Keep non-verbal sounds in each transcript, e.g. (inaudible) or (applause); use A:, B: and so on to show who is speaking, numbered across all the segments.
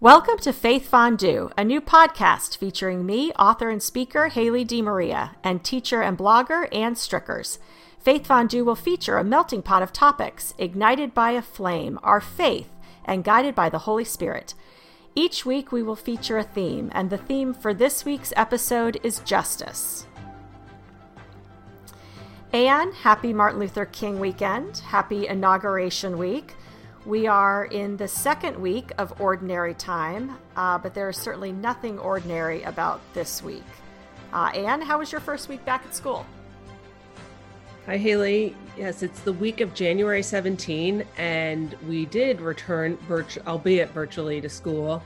A: Welcome to Faith Fondue, a new podcast featuring me, author and speaker Haley DeMaria, and teacher and blogger Anne Stricherz. Faith Fondue will feature a melting pot of topics, ignited by a flame, our faith, and guided by the Holy Spirit. Each week we will feature a theme, and the theme for this week's episode is justice. Anne, happy Martin Luther King weekend. Happy Inauguration Week. We are in the second week of ordinary time, uh, but there is certainly nothing ordinary about this week. Uh, Anne, how was your first week back at school?
B: Hi, Haley. Yes, it's the week of January 17, and we did return, virtu- albeit virtually, to school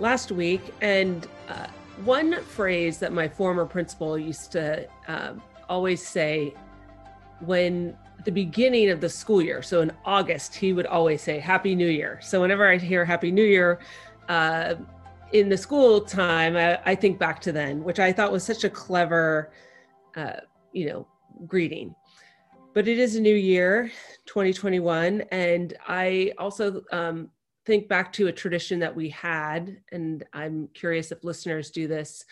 B: last week. And uh, one phrase that my former principal used to uh, always say when the beginning of the school year. So in August, he would always say Happy New Year. So whenever I hear Happy New Year uh, in the school time, I, I, think back to then, which I thought was such a clever, uh, you know, greeting. But it is a new year, 2021, and I also um, think back to a tradition that we had, and I'm curious if listeners do this.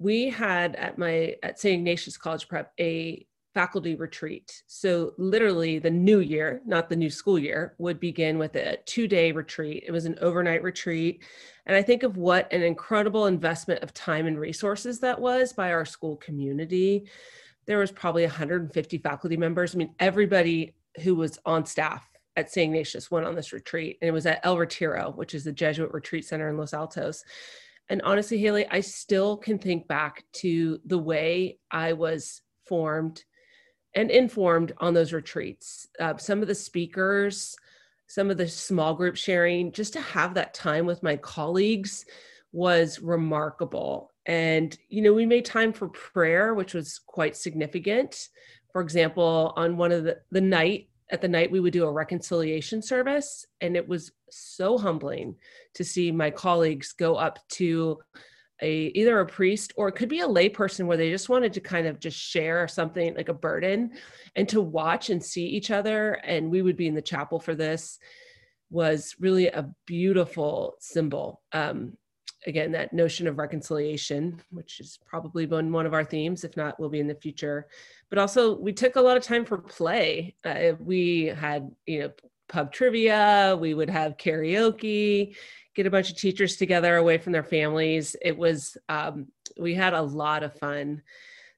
B: We had at my at St. Ignatius College Prep a faculty retreat. So, literally, the new year, not the new school year, would begin with a two day retreat. It was an overnight retreat. And I think of what an incredible investment of time and resources that was by our school community. There was probably 150 faculty members. I mean, everybody who was on staff at St. Ignatius went on this retreat, and it was at El Retiro, which is the Jesuit Retreat Center in Los Altos. And honestly, Haley, I still can think back to the way I was formed and informed on those retreats. Uh, some of the speakers, some of the small group sharing, just to have that time with my colleagues was remarkable. And, you know, we made time for prayer, which was quite significant. For example, on one of the, the night, at the night, we would do a reconciliation service. And it was so humbling to see my colleagues go up to a either a priest or it could be a layperson where they just wanted to kind of just share something like a burden and to watch and see each other. And we would be in the chapel for this was really a beautiful symbol. Um, again that notion of reconciliation which is probably been one of our themes if not will be in the future. But also we took a lot of time for play. Uh, we had you know pub trivia we would have karaoke get a bunch of teachers together away from their families. It was, um, we had a lot of fun.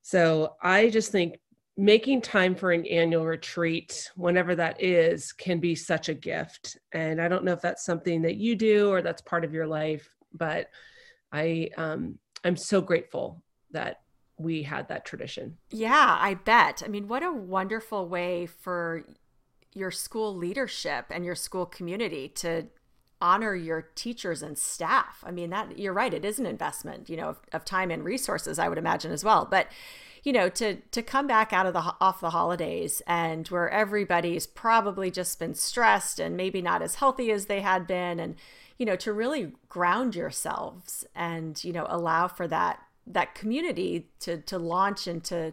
B: So I just think making time for an annual retreat, whenever that is, can be such a gift. And I don't know if that's something that you do or that's part of your life, but I, um, I'm so grateful that we had that tradition.
A: Yeah, I bet. I mean, what a wonderful way for your school leadership and your school community to honor your teachers and staff. I mean, that you're right, it is an investment, you know, of, of time and resources, I would imagine as well. But you know to to come back out of the off the holidays and where everybody's probably just been stressed and maybe not as healthy as they had been and you know to really ground yourselves and you know allow for that that community to to launch into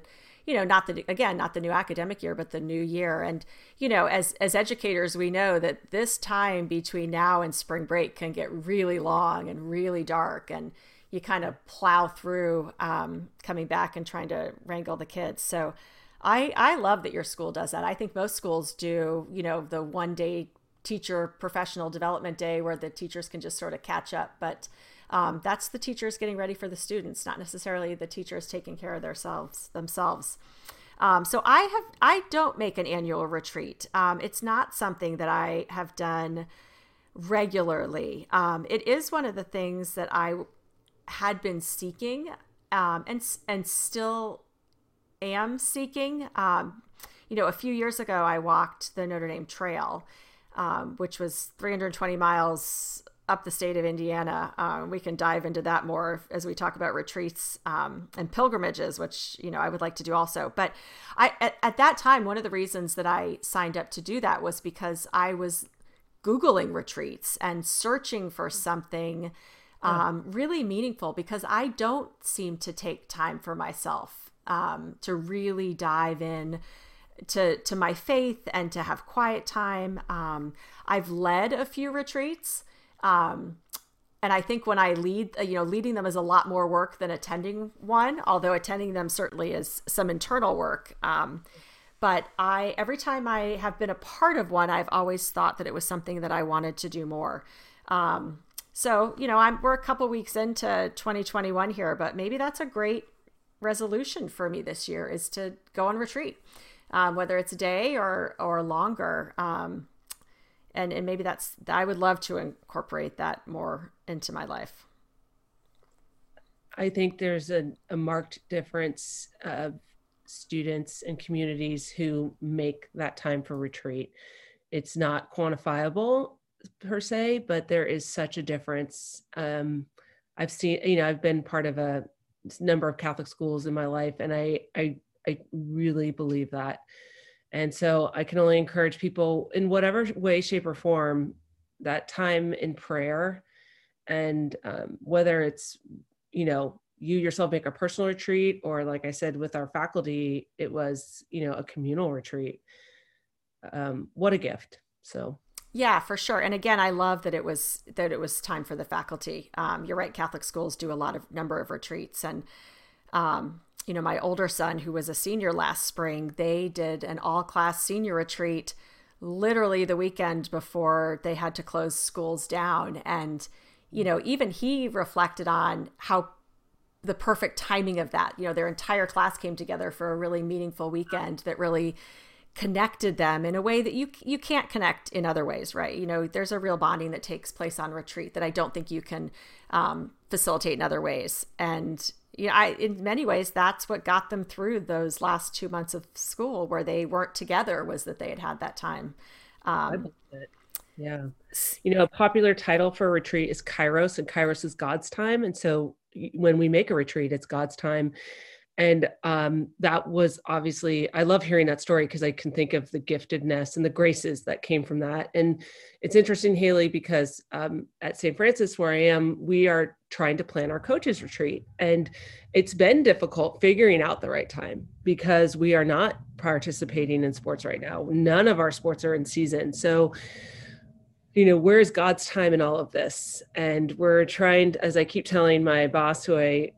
A: you know not the again not the new academic year but the new year. And you know as as educators we know that this time between now and spring break can get really long and really dark and you kind of plow through um, coming back and trying to wrangle the kids. So i i love that your school does that. I think most schools do you know the one day teacher professional development day where the teachers can just sort of catch up. But um, that's the teachers getting ready for the students, not necessarily the teachers taking care of themselves themselves. Um, so I have I don't make an annual retreat. Um, it's not something that I have done regularly. Um, it is one of the things that I had been seeking um, and and still am seeking. Um, you know, a few years ago, I walked the Notre Dame Trail, which was 320 miles up the state of Indiana. Um, we can dive into that more as we talk about retreats um, and pilgrimages, which you know I would like to do also. But I at, at, that time, one of the reasons that I signed up to do that was because I was googling retreats and searching for something um, really meaningful because I don't seem to take time for myself um, to really dive in to to my faith and to have quiet time. Um, I've led a few retreats um, and I think when I lead, uh, you know, leading them is a lot more work than attending one, although attending them certainly is some internal work. Um, but I, every time I have been a part of one, I've always thought that it was something that I wanted to do more. Um, so, you know, I'm, we're a couple weeks into 2021 here, but maybe that's a great resolution for me this year is to go on retreat, um, whether it's a day or, or longer. Um, and and maybe that's I would love to incorporate that more into my life.
B: I think there's a, a marked difference of students and communities who make that time for retreat. It's not quantifiable per se, but there is such a difference. Um, I've seen, you know, I've been part of a number of Catholic schools in my life, and I, I, I really believe that and so I can only encourage people in whatever way, shape, or form that time in prayer. And um, whether it's, you know, you yourself make a personal retreat, or like I said, with our faculty, it was, you know, a communal retreat. Um, what a gift. So
A: yeah, for sure. And again, I love that it was that it was time for the faculty. Um, you're right. Catholic schools do a lot of number of retreats, and um, you know, my older son, who was a senior last spring, they did an all class senior retreat literally the weekend before they had to close schools down. And, you know, even he reflected on how the perfect timing of that. You know, their entire class came together for a really meaningful weekend that really connected them in a way that you you can't connect in other ways, right? You know, there's a real bonding that takes place on retreat that I don't think you can um, facilitate in other ways. And you know, I in many ways that's what got them through those last two months of school where they weren't together was that they had had that time. Um,
B: yeah, you know, a popular title for a retreat is Kairos, and Kairos is God's time, and so when we make a retreat, it's God's time and um, that was obviously i love hearing that story because i can think of the giftedness and the graces that came from that. And it's interesting haley because um, at st francis where i am we are trying to plan our coaches retreat. And it's been difficult figuring out the right time because we are not participating in sports right now. None of our sports are in season. So you know where's god's time in all of this? And we're trying as i keep telling my boss who i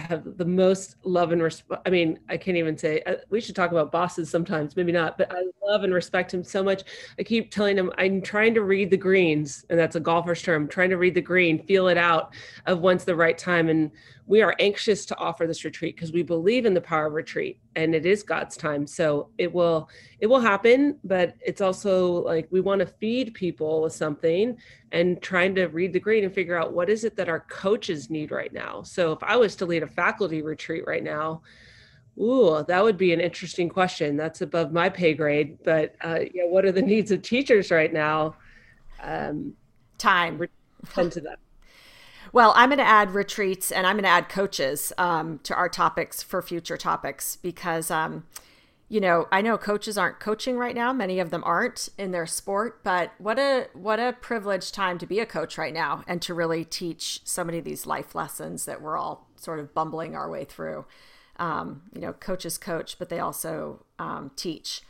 B: have the most love and respect. I mean, I can't even say uh, we should talk about bosses sometimes, maybe not, but I love and respect him so much. I keep telling him I'm trying to read the greens, and that's a golfer's term, trying to read the green, feel it out of when's the right time. And we are anxious to offer this retreat because we believe in the power of retreat and it is God's time. So it will it will happen, but it's also like we want to feed people with something and trying to read the green and figure out what is it that our coaches need right now. So if I was to lead a faculty retreat right now, Ooh, that would be an interesting question. That's above my pay grade. But uh, yeah, what are the (laughs) needs of teachers right now?
A: Um, Time.
B: Tend to that.
A: Well, I'm going to add retreats and I'm going to add coaches um, to our topics for future topics because, um, you know, I know coaches aren't coaching right now. Many of them aren't in their sport, but what a what a privileged time to be a coach right now and to really teach so many of these life lessons that we're all sort of bumbling our way through. Um, you know, coaches coach, but they also um, teach.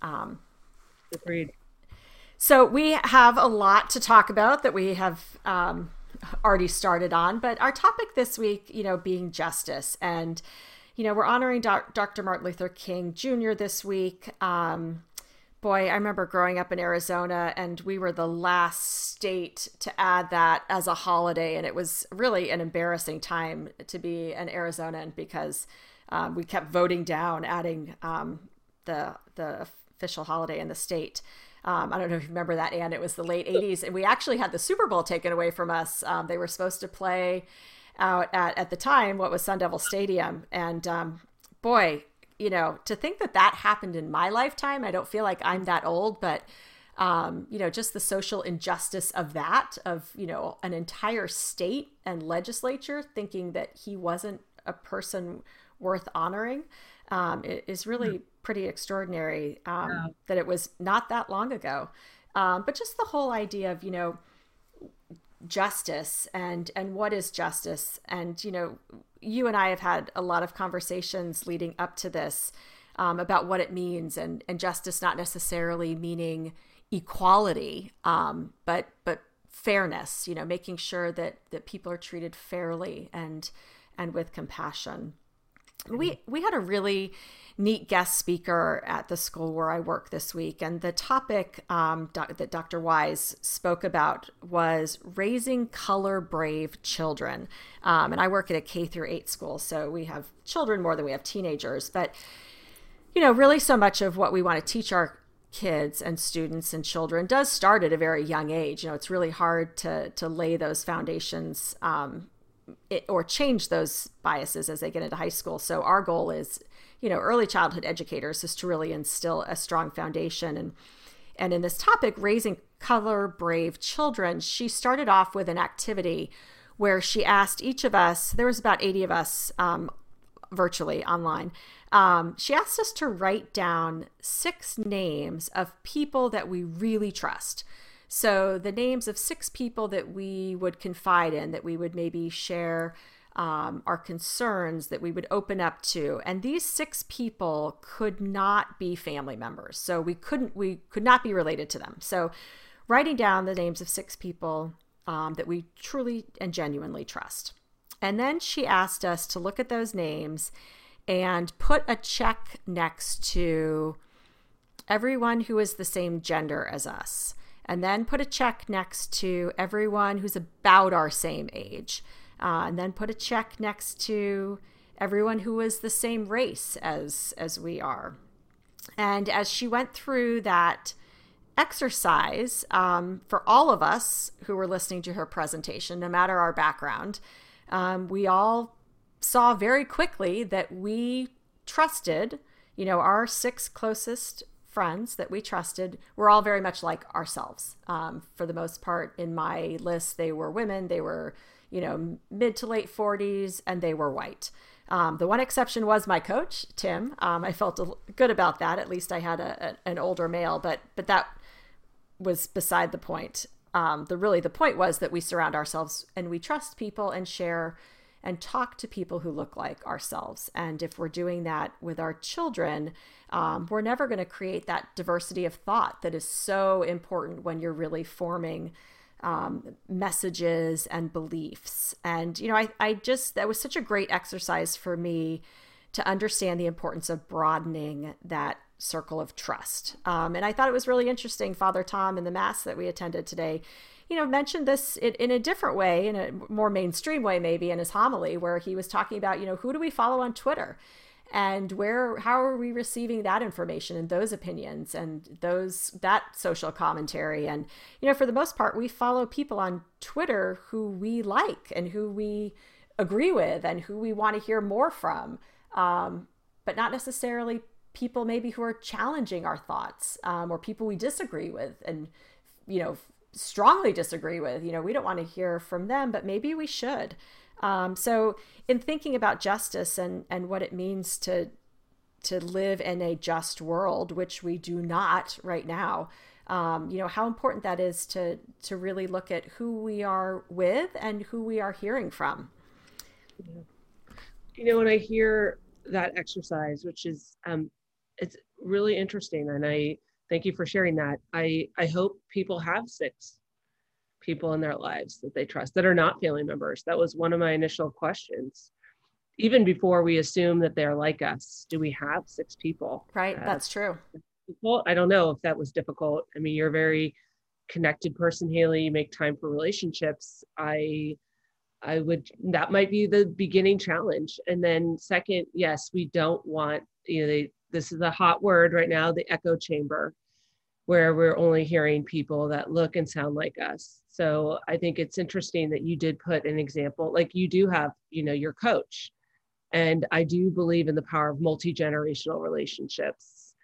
A: Um,
B: Agreed.
A: So we have a lot to talk about that we have um, already started on. But our topic this week, you know, being justice. And, you know, we're honoring doc- Dr. Martin Luther King Jr. this week. Um, boy, I remember growing up in Arizona and we were the last state to add that as a holiday. And it was really an embarrassing time to be an Arizonan because um, we kept voting down adding um, the, the official holiday in the state. Um, I don't know if you remember that, and it was the late 80s. And we actually had the Super Bowl taken away from us. Um, they were supposed to play out at, at the time what was Sun Devil Stadium. And um, boy, you know, to think that that happened in my lifetime, I don't feel like I'm that old, but. Um, you know, just the social injustice of that, of, you know, an entire state and legislature thinking that he wasn't a person worth honoring um, is really hmm pretty extraordinary um, yeah. that it was not that long ago. Um, but just the whole idea of, you know, justice and and what is justice and you know you and i have had a lot of conversations leading up to this um, about what it means and and justice not necessarily meaning equality um, but but fairness you know making sure that that people are treated fairly and and with compassion we we had a really neat guest speaker at the school where I work this week, and the topic um, that Dr. Wise spoke about was raising color brave children. Um, and I work at a K through eight school, so we have children more than we have teenagers. But you know, really, so much of what we want to teach our kids and students and children does start at a very young age. You know, it's really hard to to lay those foundations um, it, or change those biases as they get into high school. So our goal is, you know, early childhood educators is to really instill a strong foundation. And and in this topic, raising color brave children, she started off with an activity where she asked each of us. There was about eighty of us um, virtually online. Um, she asked us to write down six names of people that we really trust. So the names of six people that we would confide in, that we would maybe share um, our concerns, that we would open up to, and these six people could not be family members. So we couldn't, we could not be related to them. So writing down the names of six people um, that we truly and genuinely trust. And then she asked us to look at those names and put a check next to everyone who is the same gender as us and then put a check next to everyone who's about our same age. Uh, and then put a check next to everyone who is the same race as as we are. And as she went through that exercise um, for all of us who were listening to her presentation, no matter our background, um, we all saw very quickly that we trusted, you know, our six closest friends that we trusted were all very much like ourselves. Um, for the most part, in my list, they were women, they were, you know, mid to late 40s, and they were white. Um, the one exception was my coach, Tim. Um, I felt good about that. At least I had a, a, an older male, but but that was beside the point. Um, the really the point was that we surround ourselves and we trust people and share and talk to people who look like ourselves. And if we're doing that with our children, um, we're never going to create that diversity of thought that is so important when you're really forming um, messages and beliefs. And, you know, I, I just, that was such a great exercise for me to understand the importance of broadening that circle of trust. Um, and I thought it was really interesting. Father Tom in the Mass that we attended today you know, mentioned this in, in, a different way, in a more mainstream way, maybe in his homily, where he was talking about, you know, who do we follow on Twitter? And where, how are we receiving that information and those opinions and those, that social commentary? And, you know, for the most part, we follow people on Twitter who we like and who we agree with and who we want to hear more from, um, but not necessarily people maybe who are challenging our thoughts um, or people we disagree with and, you know, strongly disagree with. You know, we don't want to hear from them, but maybe we should. Um, so, in thinking about justice and and what it means to to live in a just world, which we do not right now, um, you know how important that is to to really look at who we are with and who we are hearing from.
B: You know, when I hear that exercise, which is um, it's really interesting, and I thank you for sharing that. I, I hope people have six people in their lives that they trust that are not family members. That was one of my initial questions. Even before we assume that they're like us, do we have six people?
A: Right, uh, that's true.
B: Well, I don't know if that was difficult. I mean, you're a very connected person, Haley. You make time for relationships. I I would that might be the beginning challenge. And then second, yes, we don't want, you know, they this is a hot word right now the echo chamber where we're only hearing people that look and sound like us. So i think it's interesting that you did put an example like you do have you know your coach and i do believe in the power of multi-generational relationships.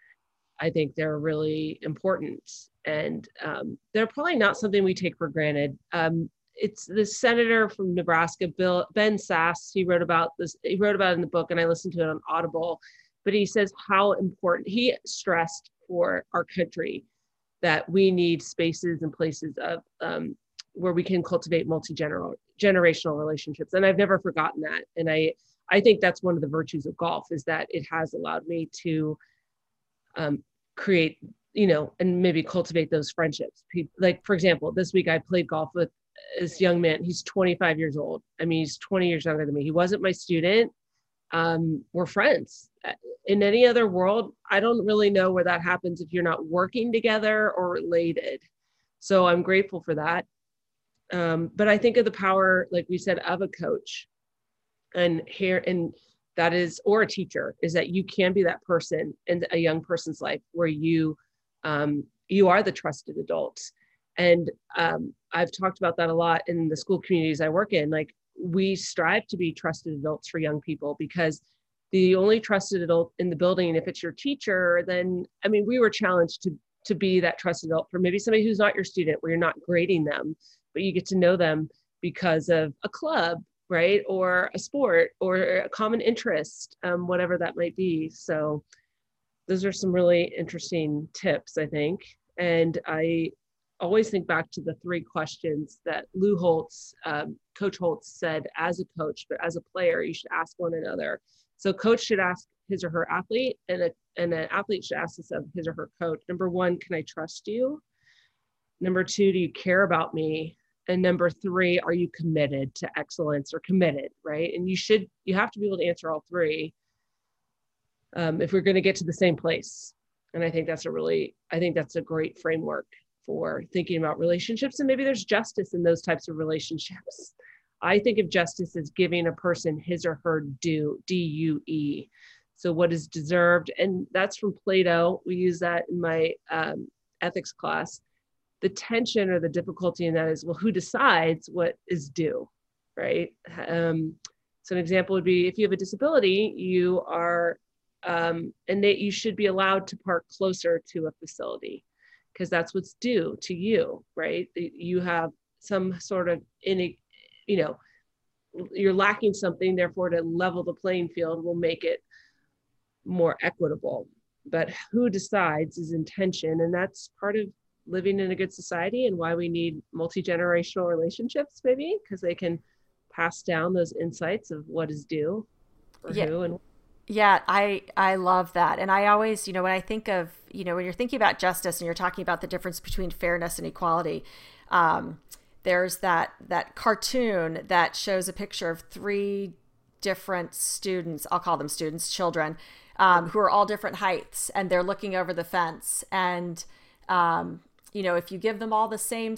B: I think they're really important and um, they're probably not something we take for granted. Um, it's the senator from nebraska bill ben sasse he wrote about this he wrote about it in the book and i listened to it on audible but he says how important he stressed for our country that we need spaces and places of um, where we can cultivate multi-generational relationships and i've never forgotten that and i i think that's one of the virtues of golf is that it has allowed me to um, create you know, and maybe cultivate those friendships. Like, for example, this week I played golf with this young man. He's 25 years old. I mean, he's 20 years younger than me. He wasn't my student. Um, we're friends. In any other world, I don't really know where that happens if you're not working together or related. So I'm grateful for that. Um, but I think of the power, like we said, of a coach and here and that is or a teacher is that you can be that person in a young person's life where you um, you are the trusted adult and um, i've talked about that a lot in the school communities i work in like we strive to be trusted adults for young people because the only trusted adult in the building if it's your teacher then i mean we were challenged to to be that trusted adult for maybe somebody who's not your student where you're not grading them but you get to know them because of a club right? Or a sport or a common interest um, whatever that might be. So those are some really interesting tips i think. And i always think back to the three questions that lou holtz um, coach holtz said as a coach but as a player you should ask one another so coach should ask his or her athlete and, a, and an athlete should ask this of his or her coach number one can i trust you? Number two do you care about me? And number three are you committed to excellence or committed right? And you should you have to be able to answer all three um, if we're going to get to the same place. And i think that's a really i think that's a great framework for thinking about relationships and maybe there's justice in those types of relationships i think of justice as giving a person his or her due d-u-e so what is deserved and that's from plato. We use that in my um, ethics class. The tension or the difficulty in that is well who decides what is due right? Um, so an example would be if you have a disability you are um, and that you should be allowed to park closer to a facility because that's what's due to you right? You have some sort of in you know you're lacking something therefore to level the playing field will make it more equitable but who decides is intention and that's part of living in a good society and why we need multi-generational relationships maybe because they can pass down those insights of what is due for
A: yeah.
B: who and
A: yeah, I I love that. And I always, you know, when I think of, you know, when you're thinking about justice and you're talking about the difference between fairness and equality, um, there's that that cartoon that shows a picture of three different students. I'll call them students, children, um, who are all different heights, and they're looking over the fence. And um, you know, if you give them all the same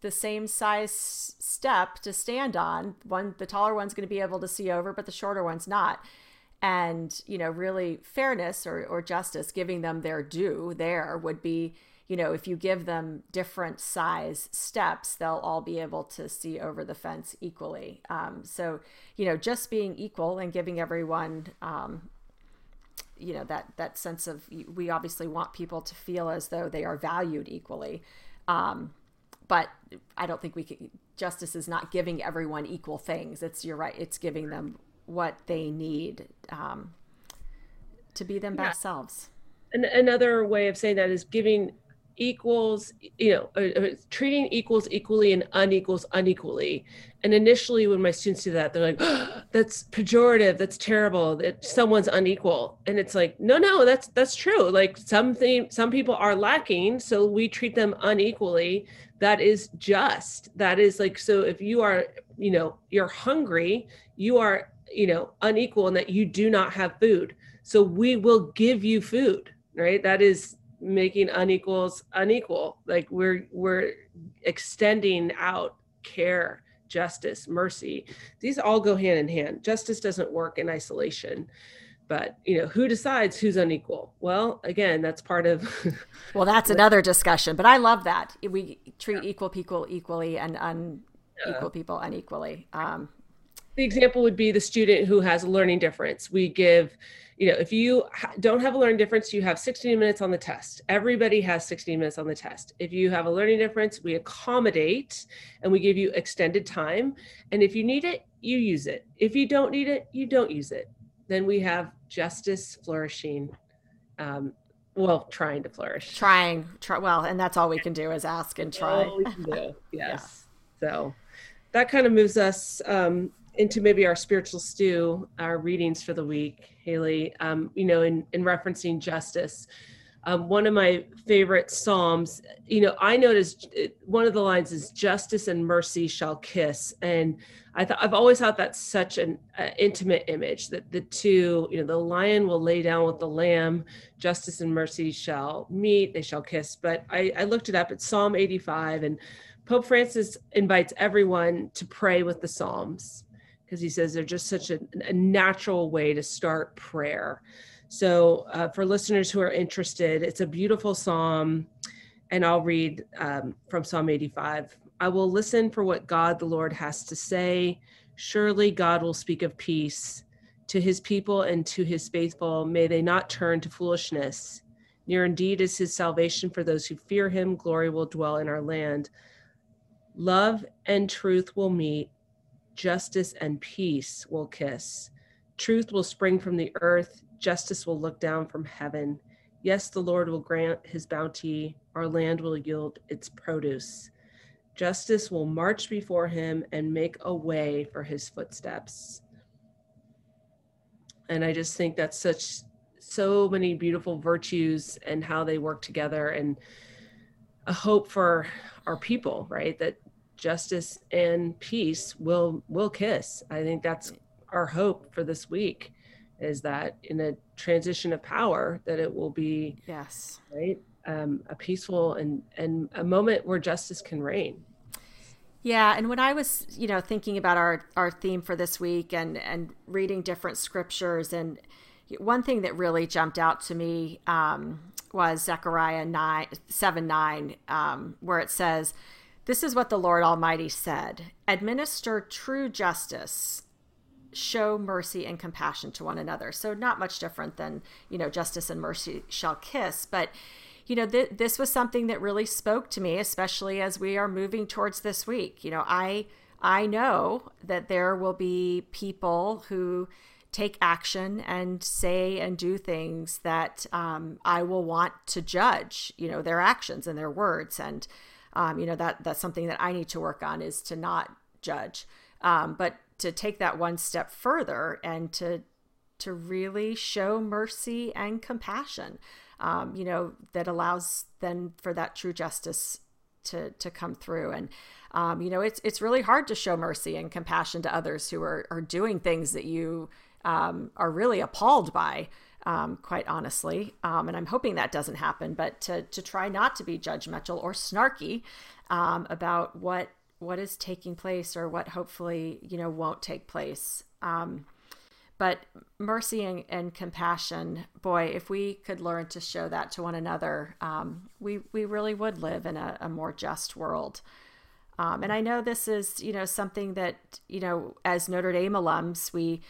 A: the same size step to stand on, one the taller one's going to be able to see over, but the shorter one's not. And you know, really fairness or or justice, giving them their due there would be, you know, if you give them different size steps, they'll all be able to see over the fence equally. Um, so, you know, just being equal and giving everyone um, you know that that sense of we obviously want people to feel as though they are valued equally um, but i don't think we can justice is not giving everyone equal things it's you're right it's giving them what they need um, to be them yeah. best selves
B: and another way of saying that is giving equals you know uh, uh, treating equals equally and unequals unequally. And initially when my students do that they're like oh, that's pejorative that's terrible that someone's unequal. And it's like no no that's that's true. Like something some people are lacking so we treat them unequally. That is just. That is like so if you are you know you're hungry you are you know unequal in that you do not have food. So we will give you food right? That is making unequals unequal. Like we're we're extending out care justice mercy. These all go hand in hand. Justice doesn't work in isolation. But you know who decides who's unequal? Well again that's part of (laughs)
A: well that's another discussion but i love that. We treat equal people equally and unequal people unequally. Um,
B: the example would be the student who has a learning difference we give you know, if you don't have a learning difference, you have 16 minutes on the test. Everybody has 16 minutes on the test. If you have a learning difference, we accommodate and we give you extended time. And if you need it, you use it. If you don't need it, you don't use it. Then we have justice flourishing. Um, well, trying to flourish.
A: Trying, try, well, and that's all we can do is ask and try.
B: All we can do, (laughs) yes. Yeah. So that kind of moves us um, into maybe our spiritual stew, our readings for the week, Haley. Um, you know, in in referencing justice, um, one of my favorite psalms you know i noticed uh, one of the lines is justice and mercy shall kiss. And i thought i've always thought that's such an uh, intimate image that the two you know the lion will lay down with the lamb justice and mercy shall meet they shall kiss. But i, I looked it up it's psalm 85 and pope francis invites everyone to pray with the psalms because he says they're just such a, a natural way to start prayer so, uh, for listeners who are interested, it's a beautiful psalm, and I'll read um, from Psalm 85. I will listen for what God the Lord has to say. Surely God will speak of peace to his people and to his faithful. May they not turn to foolishness. Near indeed is his salvation for those who fear him. Glory will dwell in our land. Love and truth will meet, justice and peace will kiss. Truth will spring from the earth, Justice will look down from heaven. Yes, the Lord will grant his bounty. Our land will yield its produce. Justice will march before him and make a way for his footsteps. And I just think that's such so many beautiful virtues and how they work together and a hope for our people, right? That justice and peace will will kiss. I think that's our hope for this week is that in a transition of power that it will be
A: yes
B: right um, a peaceful and and a moment where justice can reign
A: yeah and when i was you know thinking about our our theme for this week and and reading different scriptures and one thing that really jumped out to me um, was zechariah 9 7 9 um, where it says this is what the lord almighty said administer true justice show mercy and compassion to one another. So not much different than, you know, justice and mercy shall kiss, but you know, th- this was something that really spoke to me, especially as we are moving towards this week. You know, I I know that there will be people who take action and say and do things that um, I will want to judge. You know, their actions and their words, and um, you know that that's something that I need to work on is to not judge. Um, but to take that one step further and to to really show mercy and compassion um, you know that allows then for that true justice to to come through and um, you know it's it's really hard to show mercy and compassion to others who are are doing things that you um, are really appalled by um, quite honestly. Um, and i'm hoping that doesn't happen but to to try not to be judgmental or snarky um, about what what is taking place or what hopefully you know won't take place. Um, but mercy and, and, compassion boy if we could learn to show that to one another um, we we really would live in a, a more just world. Um, and i know this is you know something that you know as notre dame alums we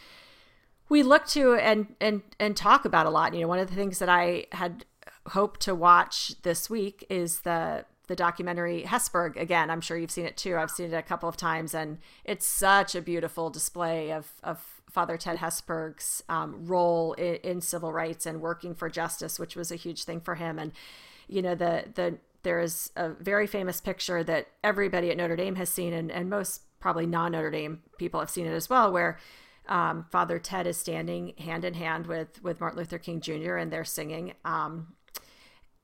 A: we look to and and and talk about a lot you know one of the things that i had hoped to watch this week is the the documentary Hesburgh again. I'm sure you've seen it too. I've seen it a couple of times, and it's such a beautiful display of of Father Ted Hesburgh's um, role in, in, civil rights and working for justice, which was a huge thing for him. And you know, the the there is a very famous picture that everybody at Notre Dame has seen, and, and most probably non Notre Dame people have seen it as well, where um, Father Ted is standing hand in hand with with Martin Luther King Jr. and they're singing. Um,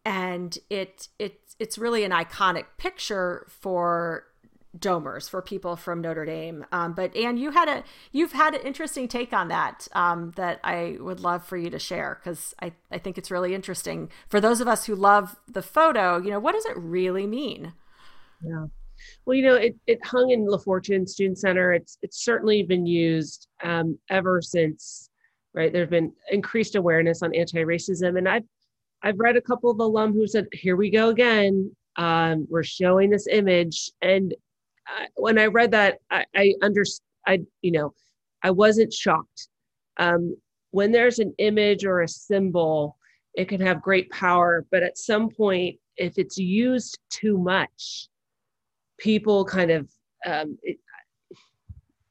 A: and it it it's really an iconic picture for domers for people from Notre Dame. Um, but Anne, you had a you've had an interesting take on that um, that I would love for you to share because I I think it's really interesting for those of us who love the photo. You know, what does it really mean?
B: Yeah. Well, you know, it, it hung in LaFortune Student Center. It's it's certainly been used um, ever since, right? There's been increased awareness on anti-racism, and I've I've read a couple of alum who said, "Here we go again. Um, we're showing this image." And I, when I read that, I, I understood. I you know, I wasn't shocked. Um, when there's an image or a symbol, it can have great power, but at some point, if it's used too much, people kind of um, it,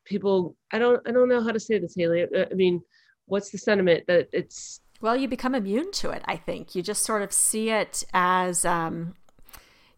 B: people. I don't. I don't know how to say this, Haley. I mean, what's the sentiment that it's
A: well, you become immune to it, I think. You just sort of see it as um,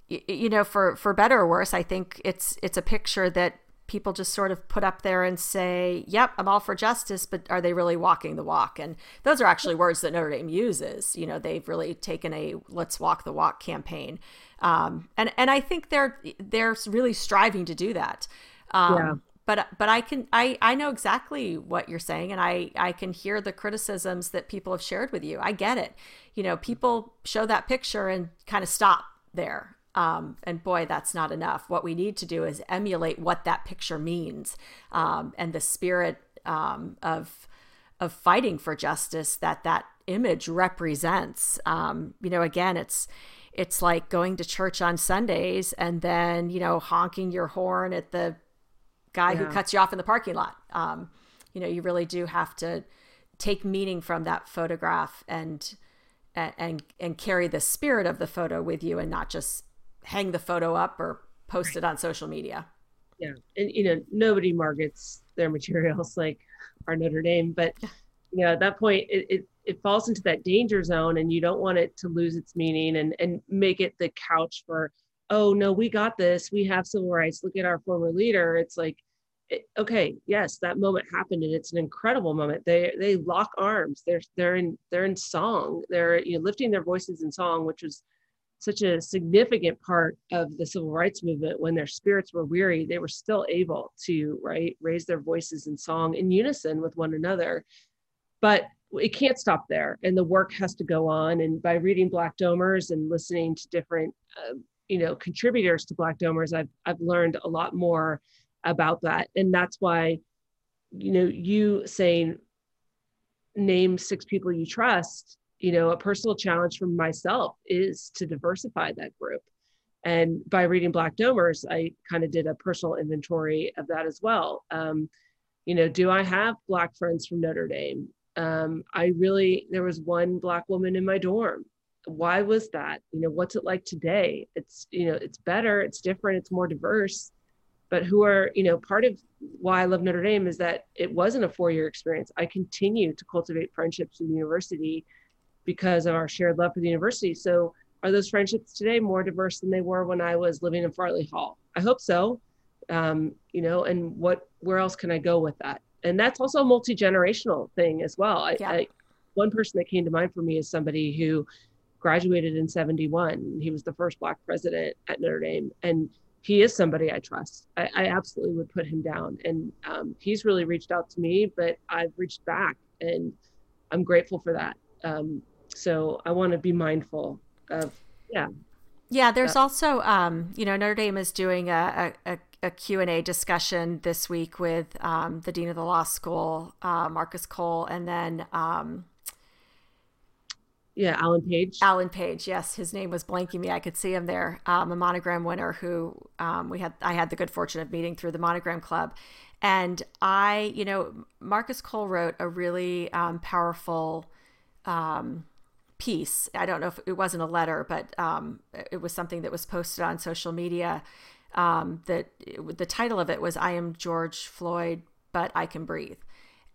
A: you know, for for better or worse, I think it's it's a picture that people just sort of put up there and say, "Yep, I'm all for justice," but are they really walking the walk? And those are actually words that Notre Dame uses. You know, they've really taken a "Let's walk the walk" campaign, um, and and I think they're they're really striving to do that. Um, yeah. But but I can I I know exactly what you're saying, and I I can hear the criticisms that people have shared with you. I get it. You know, people show that picture and kind of stop there um, and boy, that's not enough. What we need to do is emulate what that picture means um, and the spirit um, of of fighting for justice that that image represents. Um, you know, again, it's it's like going to church on Sundays and then you know honking your horn at the guy yeah. who cuts you off in the parking lot. Um, you know, you really do have to take meaning from that photograph and and and carry the spirit of the photo with you and not just hang the photo up or post it on social media.
B: Yeah. And, you know, nobody markets their (laughs) materials like our Notre Dame, but, you know, at that point, it, it, it falls into that danger zone and you don't want it to lose its meaning and, and make it the couch for, oh, no, we got this. We have civil rights. Look at our former leader. It's like, it, okay, yes, that moment happened, and it's an incredible moment. They they lock arms. They're they're in they're in song. They're you know lifting their voices in song, which was such a significant part of the civil rights movement when their spirits were weary they were still able to right raise their voices in song in unison with one another. But it can't stop there and the work has to go on. And by reading black domers and listening to different uh, you know contributors to black domers i've i've learned a lot more about that. And that's why you know you saying name six people you trust you know, a personal challenge for myself is to diversify that group. And by reading Black Domers, I kind of did a personal inventory of that as well. Um, you know, do I have Black friends from Notre Dame? Um, I really, there was one Black woman in my dorm. Why was that? You know, what's it like today? It's, you know, it's better, it's different, it's more diverse. But who are, you know, part of why I love Notre Dame is that it wasn't a four year experience. I continue to cultivate friendships in the university because of our shared love for the university. So are those friendships today more diverse than they were when I was living in Farley Hall? I hope so. Um, you know, and what where else can I go with that? And that's also a multi generational thing as well. I, yeah. I, one person that came to mind for me is somebody who graduated in 71. He was the first black president at Notre Dame. And he is somebody I trust. I, I absolutely would put him down. And um, he's really reached out to me, but I've reached back and I'm grateful for that. Um, so I want to be mindful of, yeah.
A: Yeah, there's uh, also, um, you know, Notre Dame is doing a, a, a Q&A discussion this week with um, the Dean of the Law School, uh, Marcus Cole, and then... Um,
B: yeah, Alan Page.
A: Alan Page, yes, his name was blanking me. I could see him there. Um, a monogram winner who um, we had. I had the good fortune of meeting through the Monogram Club, and I, you know, Marcus Cole wrote a really um, powerful um, piece. I don't know if it wasn't a letter, but um, it was something that was posted on social media. Um, that it, the title of it was "I am George Floyd, but I can breathe."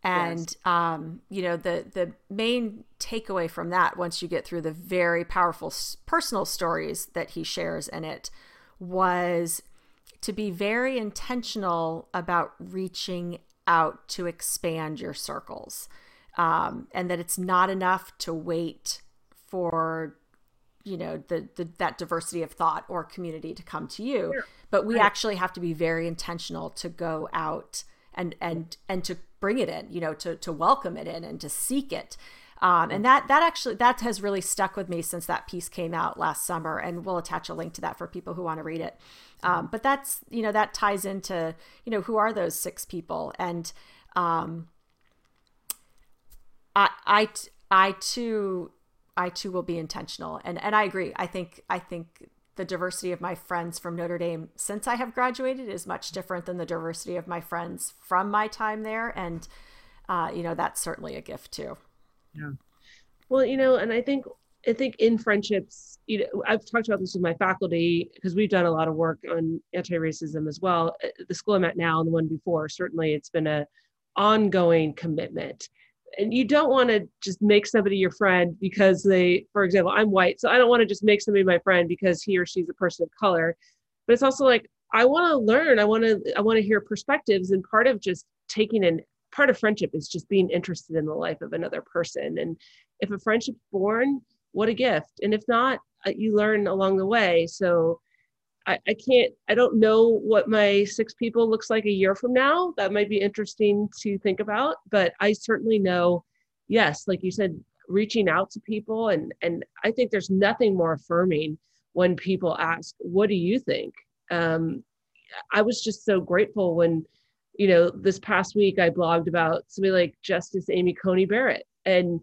A: And yes. um, you know the the main takeaway from that, once you get through the very powerful personal stories that he shares in it, was to be very intentional about reaching out to expand your circles, um, and that it's not enough to wait for you know the, the that diversity of thought or community to come to you sure. but we right. actually have to be very intentional to go out and and and to bring it in you know to to welcome it in and to seek it um, and that that actually that has really stuck with me since that piece came out last summer and we'll attach a link to that for people who want to read it um, but that's you know that ties into you know who are those six people and um, I I I too I too will be intentional. And and I agree. I think I think the diversity of my friends from Notre Dame since I have graduated is much different than the diversity of my friends from my time there. And uh, you know, that's certainly a gift too.
B: Yeah. Well, you know, and I think I think in friendships, you know, I've talked about this with my faculty because we've done a lot of work on anti-racism as well. The school I'm at now and the one before, certainly it's been a ongoing commitment and you don't want to just make somebody your friend because they for example i'm white so i don't want to just make somebody my friend because he or she's a person of color but it's also like I want to learn. I want to I want to hear perspectives and part of just taking in part of friendship is just being interested in the life of another person and if a friendship's born, what a gift. And if not, uh, you learn along the way. So I, I can't, I don't know what my six people looks like a year from now. That might be interesting to think about, but I certainly know, yes, like you said, reaching out to people and and I think there's nothing more affirming when people ask, "What do you think?" Um, I was just so grateful when, you know, this past week I blogged about somebody like Justice Amy Coney Barrett, and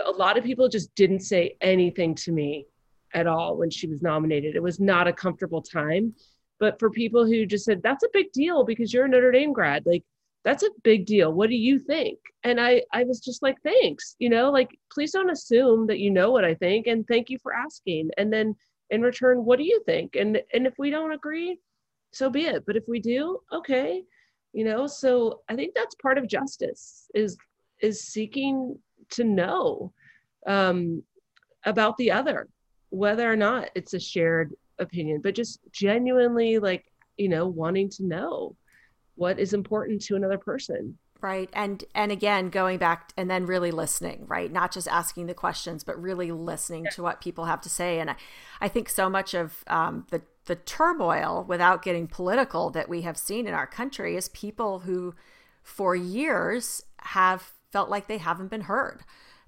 B: a lot of people just didn't say anything to me at all when she was nominated. It was not a comfortable time. But for people who just said, that's a big deal because you're a Notre Dame grad, like that's a big deal. What do you think? And I, I was just like, thanks, you know, like please don't assume that you know what I think and thank you for asking. And then in return, what do you think? And and if we don't agree, so be it. But if we do, okay. You know, so I think that's part of justice is is seeking to know um, about the other, whether or not it's a shared opinion, but just genuinely like, you know, wanting to know what is important to another person.
A: Right. And and again going back and then really listening right? Not just asking the questions but really listening to what people have to say. And i, I think so much of um, the the turmoil without getting political that we have seen in our country is people who for years have felt like they haven't been heard.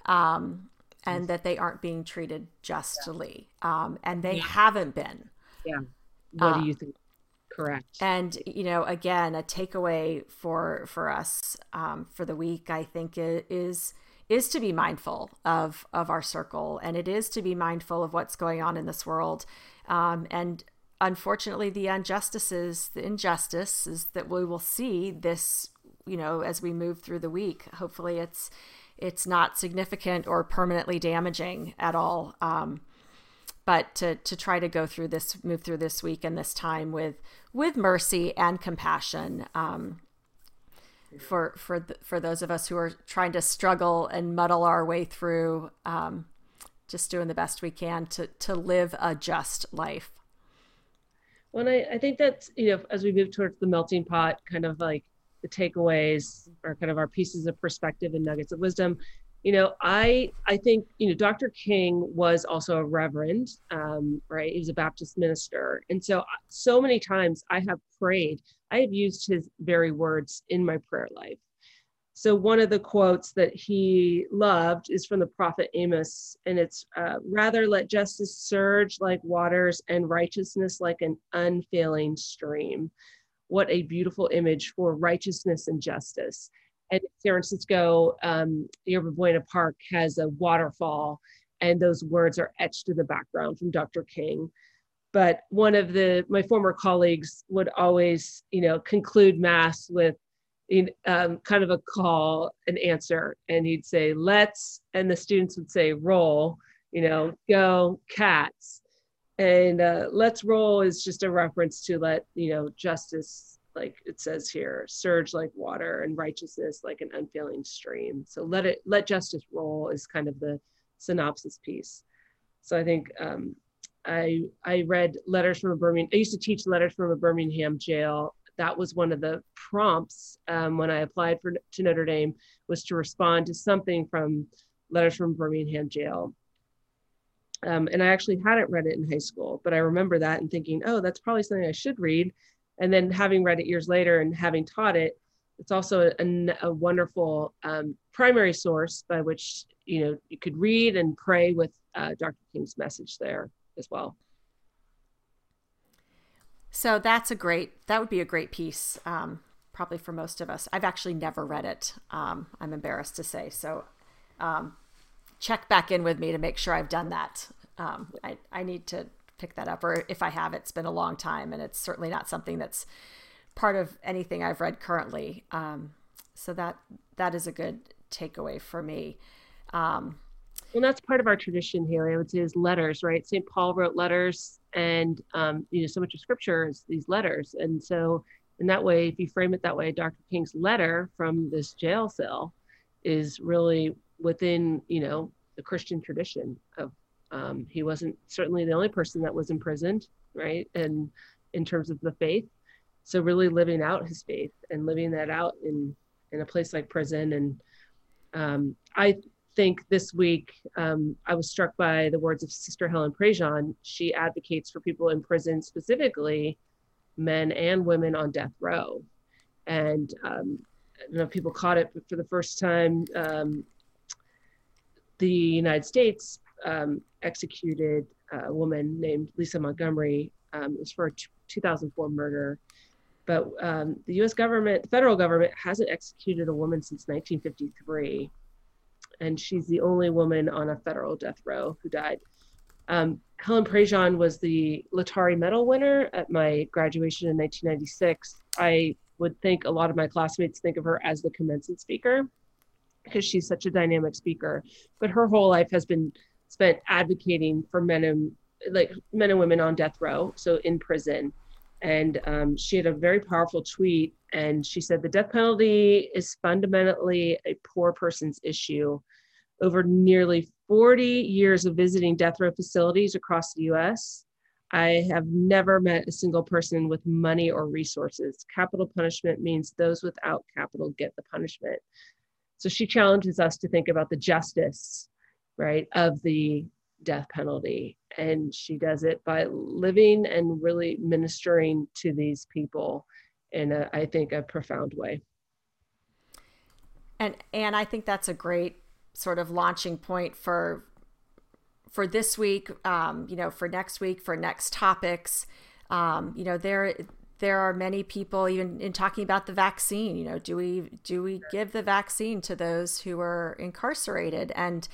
A: Um, and that they aren't being treated justly. Um, and they yeah. haven't been.
B: Yeah. What do uh, you think? Correct.
A: And you know, again, a takeaway for for us um, for the week, I think, is is to be mindful of of our circle, and it is to be mindful of what's going on in this world. Um, and unfortunately, the injustices, the injustices that we will see this you know as we move through the week hopefully it's it's not significant or permanently damaging at all. Um, but to, to try to go through this move through this week and this time with with mercy and compassion um, for for the, for those of us who are trying to struggle and muddle our way through um, just doing the best we can to to live a just life.
B: Well I, I think that's you know as we move towards the melting pot kind of like the takeaways or kind of our pieces of perspective and nuggets of wisdom. You know i i think you know dr king was also a reverend um, right? He was a baptist minister. And so so many times i have prayed i have used his very words in my prayer life. So one of the quotes that he loved is from the prophet amos and it's uh, rather let justice surge like waters and righteousness like an unfailing stream what a beautiful image for righteousness and justice. And San Francisco, um, Yerba Buena Park has a waterfall, and those words are etched in the background from Dr. King. But one of the my former colleagues would always, you know, conclude mass with um, kind of a call and answer, and he'd say "Let's," and the students would say "Roll," you know, "Go Cats," and uh, let's roll is just a reference to let you know justice like it says here surge like water and righteousness like an unfailing stream. So let it let justice roll is kind of the synopsis piece. So i think um, i i read letters from a birmingham i used to teach letters from a birmingham jail. That was one of the prompts um, when i applied for to notre dame was to respond to something from letters from birmingham jail um, and I actually hadn't read it in high school, but I remember that and thinking, oh, that's probably something I should read. And then having read it years later and having taught it, it's also a, a wonderful um, primary source by which you know you could read and pray with uh, Dr. King's message there as well.
A: So that's a great. That would be a great piece, um, probably for most of us. I've actually never read it. Um, I'm embarrassed to say. So um, check back in with me to make sure I've done that. Um, I, I need to pick that up, or if I have, it's been a long time, and it's certainly not something that's part of anything I've read currently. Um, so that that is a good takeaway for me. Um,
B: well, that's part of our tradition here. I would say is letters, right? St. Paul wrote letters, and um, you know, so much of Scripture is these letters, and so in that way, if you frame it that way, Dr. King's letter from this jail cell is really within you know the Christian tradition of um, he wasn't certainly the only person that was imprisoned, right? And in terms of the faith. So really living out his faith and living that out in in a place like prison. And um, I think this week um, I was struck by the words of Sister Helen Prejean. She advocates for people in prison, specifically men and women on death row. And um, I don't know if people caught it, but for the first time, um, the United States um, executed a woman named Lisa Montgomery. Um, it was for a t- 2004 murder. But um, the US government, the federal government, hasn't executed a woman since 1953. And she's the only woman on a federal death row who died. Um, Helen Prejean was the Laetare Medal winner at my graduation in 1996. I would think a lot of my classmates think of her as the commencement speaker because she's such a dynamic speaker. But her whole life has been spent advocating for men and like men and women on death row, so in prison. And um, she had a very powerful tweet, and she said the death penalty is fundamentally a poor person's issue. Over nearly 40 years of visiting death row facilities across the U.S., I have never met a single person with money or resources. Capital punishment means those without capital get the punishment. So she challenges us to think about the justice, right, of the death penalty. And she does it by living and really ministering to these people in, a, I think, a profound way.
A: And and I think that's a great sort of launching point for for this week, um, you know, for next week, for next topics. Um, you know, there there are many people even in talking about the vaccine. You know, do we do we give the vaccine to those who are incarcerated? And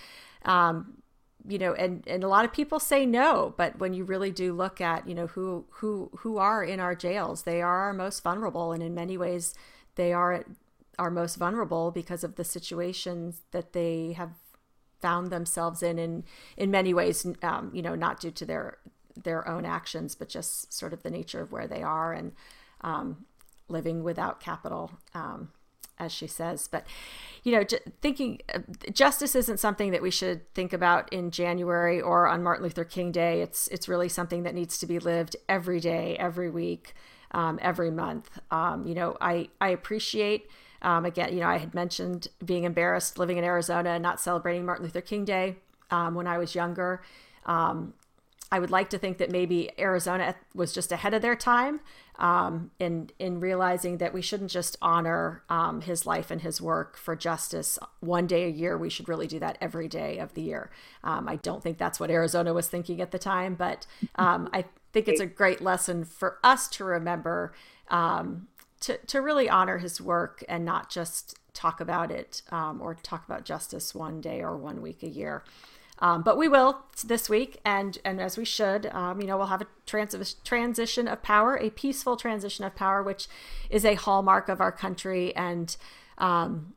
A: um, you know, and and a lot of people say no, but when you really do look at you know who who who are in our jails, they are our most vulnerable, and in many ways, they are are most vulnerable because of the situations that they have found themselves in in in many ways um, you know not due to their their own actions but just sort of the nature of where they are and um, living without capital um, as she says. But you know thinking uh, justice isn't something that we should think about in January or on Martin Luther King Day. It's it's really something that needs to be lived every day every week um, every month. Um, you know I I appreciate um, again, you know, I had mentioned being embarrassed living in Arizona and not celebrating Martin Luther King Day um, when I was younger. Um, I would like to think that maybe Arizona was just ahead of their time um, in in realizing that we shouldn't just honor um, his life and his work for justice one day a year. We should really do that every day of the year. Um, I don't think that's what Arizona was thinking at the time, but um, I think it's a great lesson for us to remember um, to, to really honor his work and not just talk about it um, or talk about justice one day or one week a year. Um, but we will this week, and and as we should, um, you know, we'll have a trans- transition of power, a peaceful transition of power, which is a hallmark of our country, and um,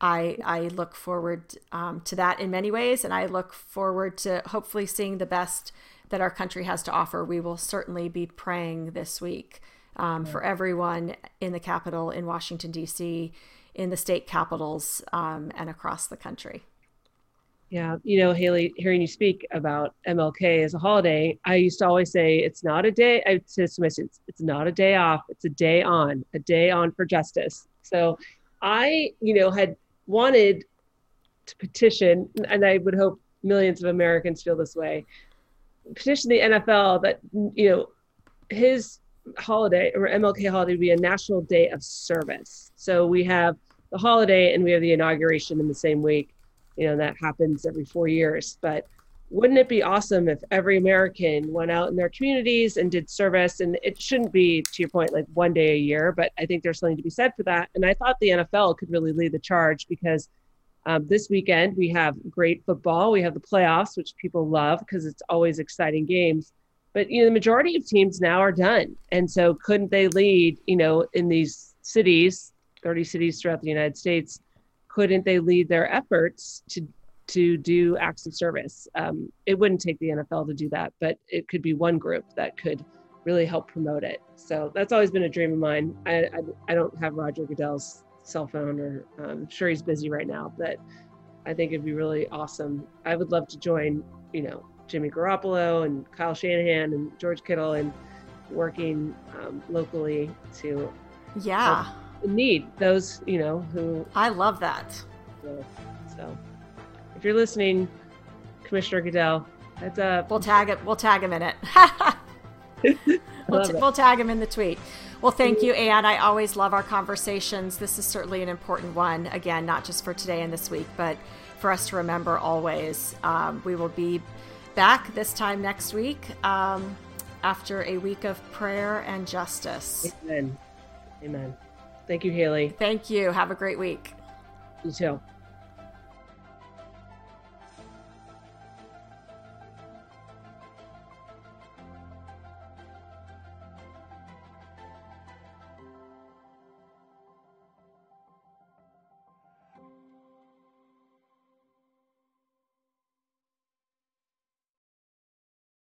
A: I I look forward um, to that in many ways, and I look forward to hopefully seeing the best that our country has to offer. We will certainly be praying this week um, for everyone in the capital, in Washington, D.C., in the state capitals, um, and across the country.
B: Yeah, you know, Haley, hearing you speak about MLK as a holiday, I used to always say it's not a day. I say to my students, it's not a day off; it's a day on, a day on for justice. So, I, you know, had wanted to petition, and I would hope millions of Americans feel this way. Petition the NFL that you know his holiday or MLK holiday would be a national day of service. So we have the holiday and we have the inauguration in the same week. You know, that happens every four years. But wouldn't it be awesome if every American went out in their communities and did service? And it shouldn't be, to your point, like one day a year, but I think there's something to be said for that. And I thought the NFL could really lead the charge because um, this weekend we have great football. We have the playoffs, which people love because it's always exciting games but you know the majority of teams now are done and so couldn't they lead you know in these cities 30 cities throughout the united states couldn't they lead their efforts to to do acts of service? Um, it wouldn't take the nfl to do that but it could be one group that could really help promote it. So that's always been a dream of mine. I i, I don't have roger goodell's cell phone or um, i'm sure he's busy right now but i think it'd be really awesome. I would love to join you know Jimmy Garoppolo and Kyle Shanahan and George Kittle and working um, locally to
A: yeah
B: need those you know who
A: I love that.
B: So, if you're listening, Commissioner Goodell, that's a
A: We'll tag it. We'll tag him in it. (laughs) we'll, t- we'll tag him in the tweet. Well, thank you, Anne. I always love our conversations. This is certainly an important one. Again, not just for today and this week, but for us to remember always. Um, we will be back this time next week um, after a week of prayer and justice.
B: Amen. Amen. Thank you, Haley.
A: Thank you. Have a great week.
B: You too.